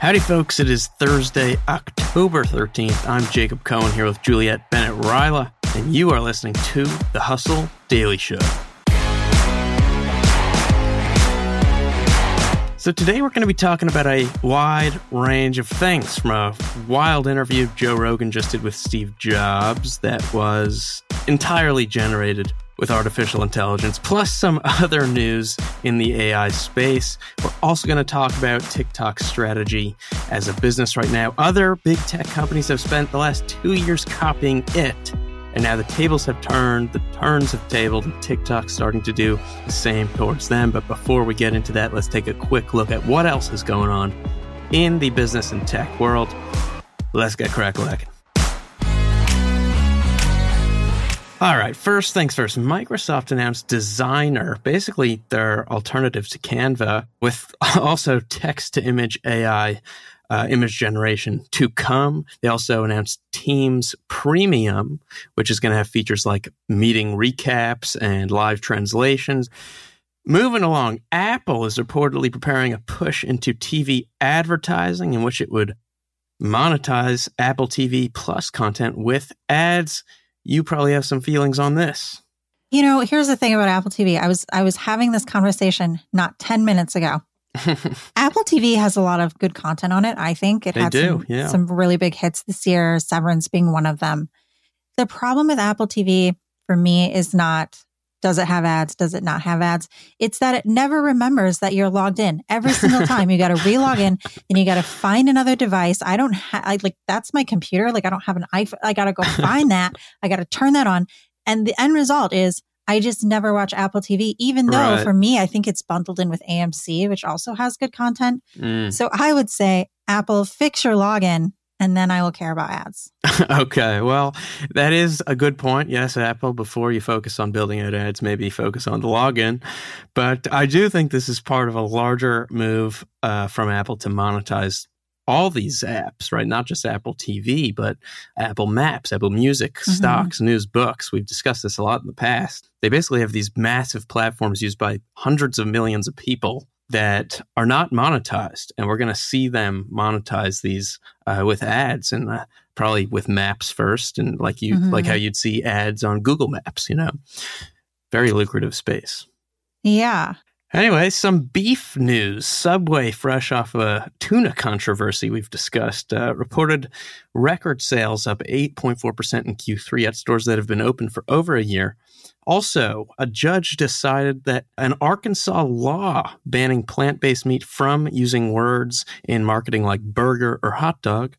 Howdy, folks. It is Thursday, October 13th. I'm Jacob Cohen here with Juliet Bennett Rylah, and you are listening to The Hustle Daily Show. So, today we're going to be talking about a wide range of things from a wild interview Joe Rogan just did with Steve Jobs that was entirely generated with artificial intelligence, plus some other news in the AI space. We're also going to talk about TikTok's strategy as a business right now. Other big tech companies have spent the last two years copying it. And now the tables have turned, the turns have tabled, and TikTok's starting to do the same towards them. But before we get into that, let's take a quick look at what else is going on in the business and tech world. Let's get crack lacking. All right, first things first. Microsoft announced Designer, basically their alternative to Canva, with also text to image AI uh, image generation to come. They also announced Teams Premium, which is going to have features like meeting recaps and live translations. Moving along, Apple is reportedly preparing a push into TV advertising in which it would monetize Apple TV Plus content with ads you probably have some feelings on this. You know, here's the thing about Apple TV. I was I was having this conversation not 10 minutes ago. Apple TV has a lot of good content on it. I think it they had do, some, yeah. some really big hits this year, Severance being one of them. The problem with Apple TV for me is not does it have ads? Does it not have ads? It's that it never remembers that you're logged in every single time. you got to relog in, then you got to find another device. I don't have like that's my computer. Like I don't have an iPhone. I got to go find that. I got to turn that on, and the end result is I just never watch Apple TV, even though Right. for me I think it's bundled in with AMC, which also has good content. Mm. So I would say Apple fix your login, and then I will care about ads. okay, well, that is a good point. Yes, Apple, before you focus on building out ads, maybe focus on the login. But I do think this is part of a larger move uh, from Apple to monetize all these apps, right? Not just Apple TV, but Apple Maps, Apple Music, Mhm. stocks, news, books. We've discussed this a lot in the past. They basically have these massive platforms used by hundreds of millions of people that are not monetized. And we're going to see them monetize these uh, with ads and uh, probably with maps first. And like you, Mhm. like how you'd see ads on Google Maps, you know, very lucrative space. Yeah. Anyway, some beef news. Subway, fresh off a tuna controversy we've discussed, uh, reported record sales up 8.4% in Q3 at stores that have been open for over a year. Also, a judge decided that an Arkansas law banning plant based meat from using words in marketing like burger or hot dog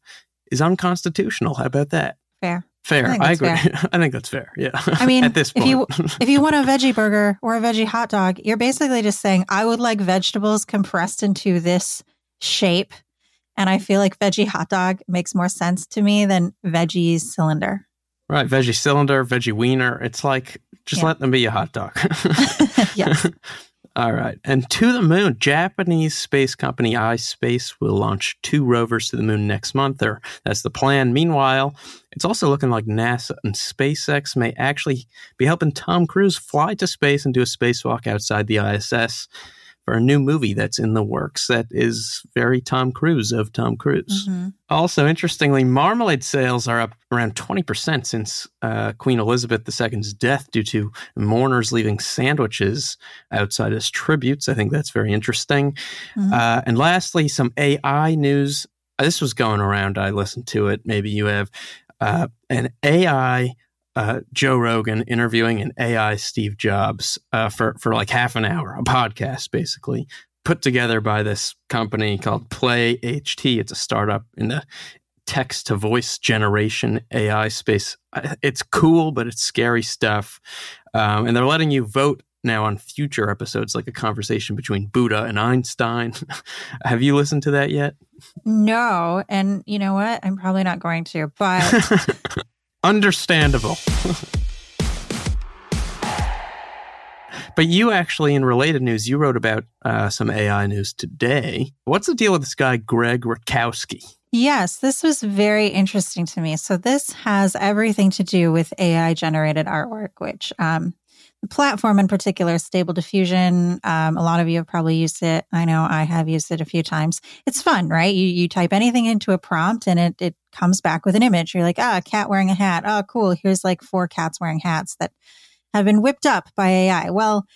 is unconstitutional. How about that? Fair. Fair. I I, agree. I think that's fair. Yeah. I mean, at this if you if you want a veggie burger or a veggie hot dog, you're basically just saying I would like vegetables compressed into this shape, and I feel like veggie hot dog makes more sense to me than veggie cylinder. Right, veggie cylinder, veggie wiener. It's like just Yeah. let them be a hot dog. Yes. All right. And to the moon, Japanese space company iSpace will launch two rovers to the moon next month. Or that's the plan. Meanwhile, it's also looking like NASA and SpaceX may actually be helping Tom Cruise fly to space and do a spacewalk outside the ISS for a new movie that's in the works that is very Tom Cruise of Tom Cruise. Mhm. Also, interestingly, marmalade sales are up around 20% since uh, Queen Elizabeth II's death due to mourners leaving sandwiches outside as tributes. I think that's very interesting. Mhm. Uh, and lastly, some AI news. This was going around. I listened to it. Maybe you have uh, an AI. Uh, Joe Rogan interviewing an AI Steve Jobs uh, for for like half an hour, a podcast basically put together by this company called Play HT. It's a startup in the text to voice generation AI space. It's cool, but it's scary stuff. Um, and they're letting you vote now on future episodes, like a conversation between Buddha and Einstein. Have you listened to that yet? No. And you know what? I'm probably not going to, but. Understandable. but you actually, in related news, you wrote about uh, some AI news today. What's the deal with this guy, Greg Rutkowski? Yes, this was very interesting to me. So, this has everything to do with AI generated artwork, which um, platform in particular, Stable Diffusion, um, a lot of you have probably used it. I know I have used it a few times. It's fun, right? You, you type anything into a prompt and it, it comes back with an image. You're like, ah, a cat wearing a hat. Oh, cool. Here's like four cats wearing hats that have been whipped up by AI. Well,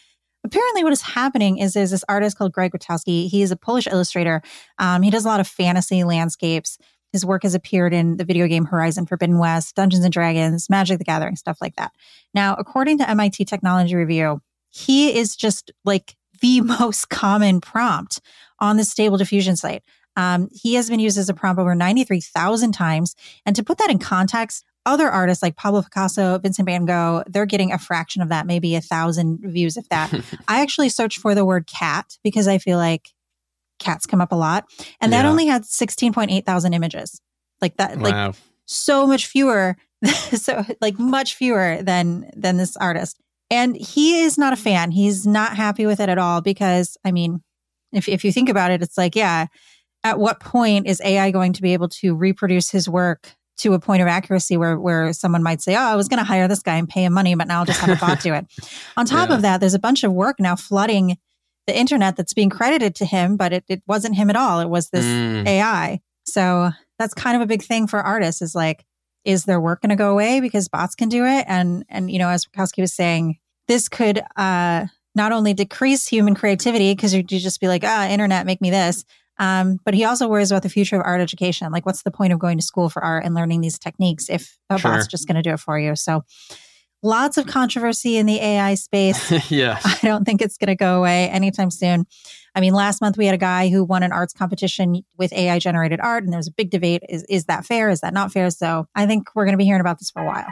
apparently what is happening is there's this artist called Greg Rutkowski. He is a Polish illustrator. Um, he does a lot of fantasy landscapes. His work has appeared in the video game Horizon Forbidden West, Dungeons and Dragons, Magic the Gathering, stuff like that. Now, according to MIT Technology Review, he is just like the most common prompt on the Stable Diffusion site. Um, he has been used as a prompt over 93,000 times. And to put that in context, other artists like Pablo Picasso, Vincent van Gogh, they're getting a fraction of that, maybe a thousand views, if that. I actually searched for the word cat because I feel like cats come up a lot. And that yeah. only had 16.8 thousand images. Like that, wow. like so much fewer, so like much fewer than than this artist. And he is not a fan. He's not happy with it at all because I mean, if if you think about it, it's like, yeah, at what point is AI going to be able to reproduce his work to a point of accuracy where where someone might say, "Oh, I was going to hire this guy and pay him money, but now I'll just have a bot do it." On top yeah. of that, there's a bunch of work now flooding the internet that's being credited to him, but it, it wasn't him at all. It was this mm. AI. So that's kind of a big thing for artists is like, is their work going to go away because bots can do it? And, and, you know, as Rutkowski was saying, this could, uh, not only decrease human creativity because you just be like, ah, internet, make me this. Um, but he also worries about the future of art education. Like, what's the point of going to school for art and learning these techniques if a sure. bot's just going to do it for you? So, lots of controversy in the AI space. yeah. I don't think it's going to go away anytime soon. I mean, last month we had a guy who won an arts competition with AI generated art, and there was a big debate. Is, is that fair? Is that not fair? So I think we're going to be hearing about this for a while.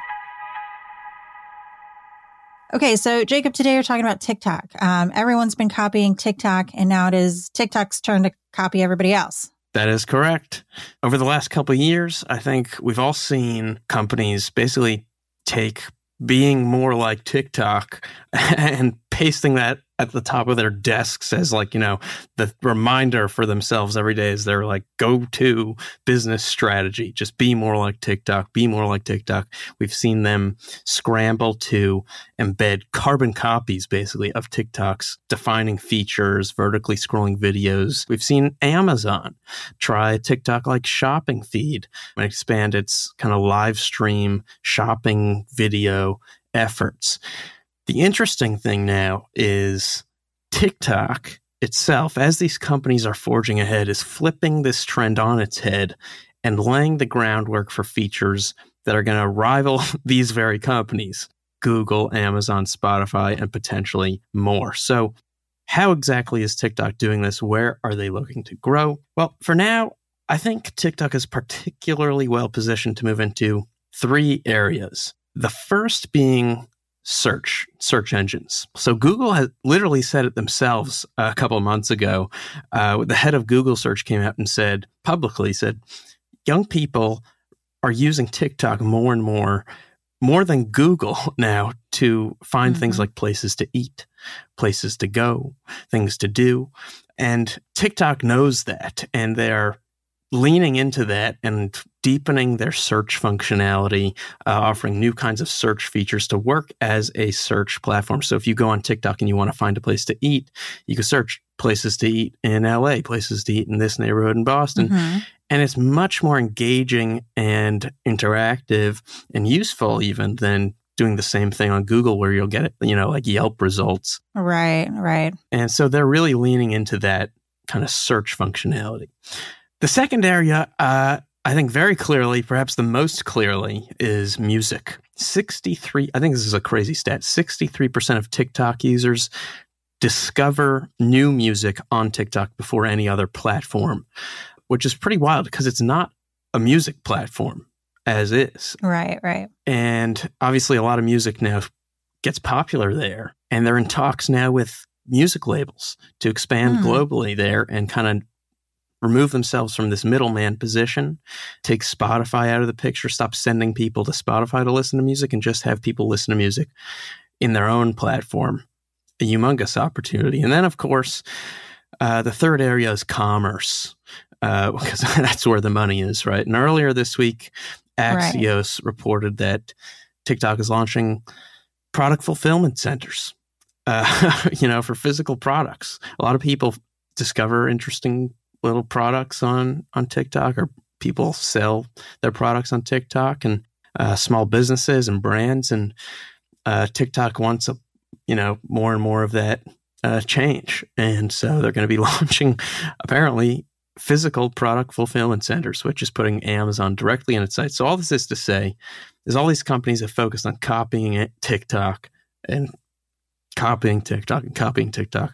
Okay, so Jacob, today you're talking about TikTok. Um, everyone's been copying TikTok, and now it is TikTok's turn to copy everybody else. That is correct. Over the last couple of years, I think we've all seen companies basically take being more like TikTok and pasting that at the top of their desks as like you know the reminder for themselves every day is their like go to business strategy. Just be more like tiktok be more like tiktok. We've seen them scramble to embed carbon copies basically of tiktok's defining features vertically scrolling videos. We've seen amazon try tiktok like shopping feed and expand its kind of live stream shopping video efforts the interesting thing now is TikTok itself, as these companies are forging ahead, is flipping this trend on its head and laying the groundwork for features that are going to rival these very companies Google, Amazon, Spotify, and potentially more. So, how exactly is TikTok doing this? Where are they looking to grow? Well, for now, I think TikTok is particularly well positioned to move into three areas. The first being search search engines. So Google has literally said it themselves a couple of months ago. Uh, the head of Google search came out and said publicly said young people are using TikTok more and more more than Google now to find mm-hmm. things like places to eat, places to go, things to do. And TikTok knows that and they're leaning into that and deepening their search functionality, uh, offering new kinds of search features to work as a search platform. So if you go on TikTok and you want to find a place to eat, you can search places to eat in LA, places to eat in this neighborhood in Boston. Mm-hmm. And it's much more engaging and interactive and useful even than doing the same thing on Google where you'll get, you know, like Yelp results. Right, right. And so they're really leaning into that kind of search functionality. The second area, uh, I think very clearly, perhaps the most clearly, is music. 63, I think this is a crazy stat 63% of TikTok users discover new music on TikTok before any other platform, which is pretty wild because it's not a music platform as is. Right, right. And obviously, a lot of music now gets popular there. and they're in talks now with music labels to expand Hmm. globally there and kind of remove themselves from this middleman position, take Spotify out of the picture, stop sending people to Spotify to listen to music, and just have people listen to music in their own platform. A humongous opportunity. And then, of course, uh, the third area is commerce, uh, because that's where the money is, right? And earlier this week, Right. Axios reported that TikTok is launching product fulfillment centers, uh, you know, for physical products. A lot of people discover interesting little products on on TikTok, or people sell their products on TikTok, and uh, small businesses and brands, and uh, TikTok wants a you know more and more of that uh, change, and so they're going to be launching apparently physical product fulfillment centers, which is putting Amazon directly in its sight. So all this is to say is all these companies have focused on copying it, TikTok and copying TikTok and copying TikTok.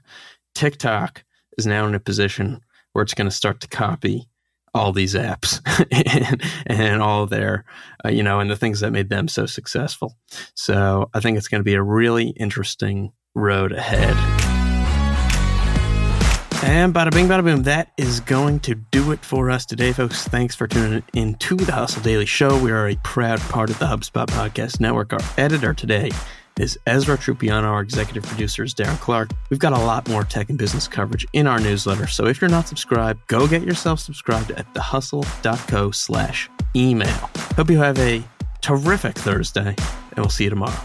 TikTok is now in a position where it's going to start to copy all these apps and, and all their, uh, you know, and the things that made them so successful. So I think it's going to be a really interesting road ahead. And bada bing, bada boom, that is going to do it for us today, folks. Thanks for tuning in to the Hustle Daily Show. We are a proud part of the HubSpot Podcast Network. Our editor today is Ezra Trupiano. Our executive producer is Darren Clark. We've got a lot more tech and business coverage in our newsletter. So if you're not subscribed, go get yourself subscribed at thehustle.co slash email. Hope you have a terrific Thursday, and we'll see you tomorrow.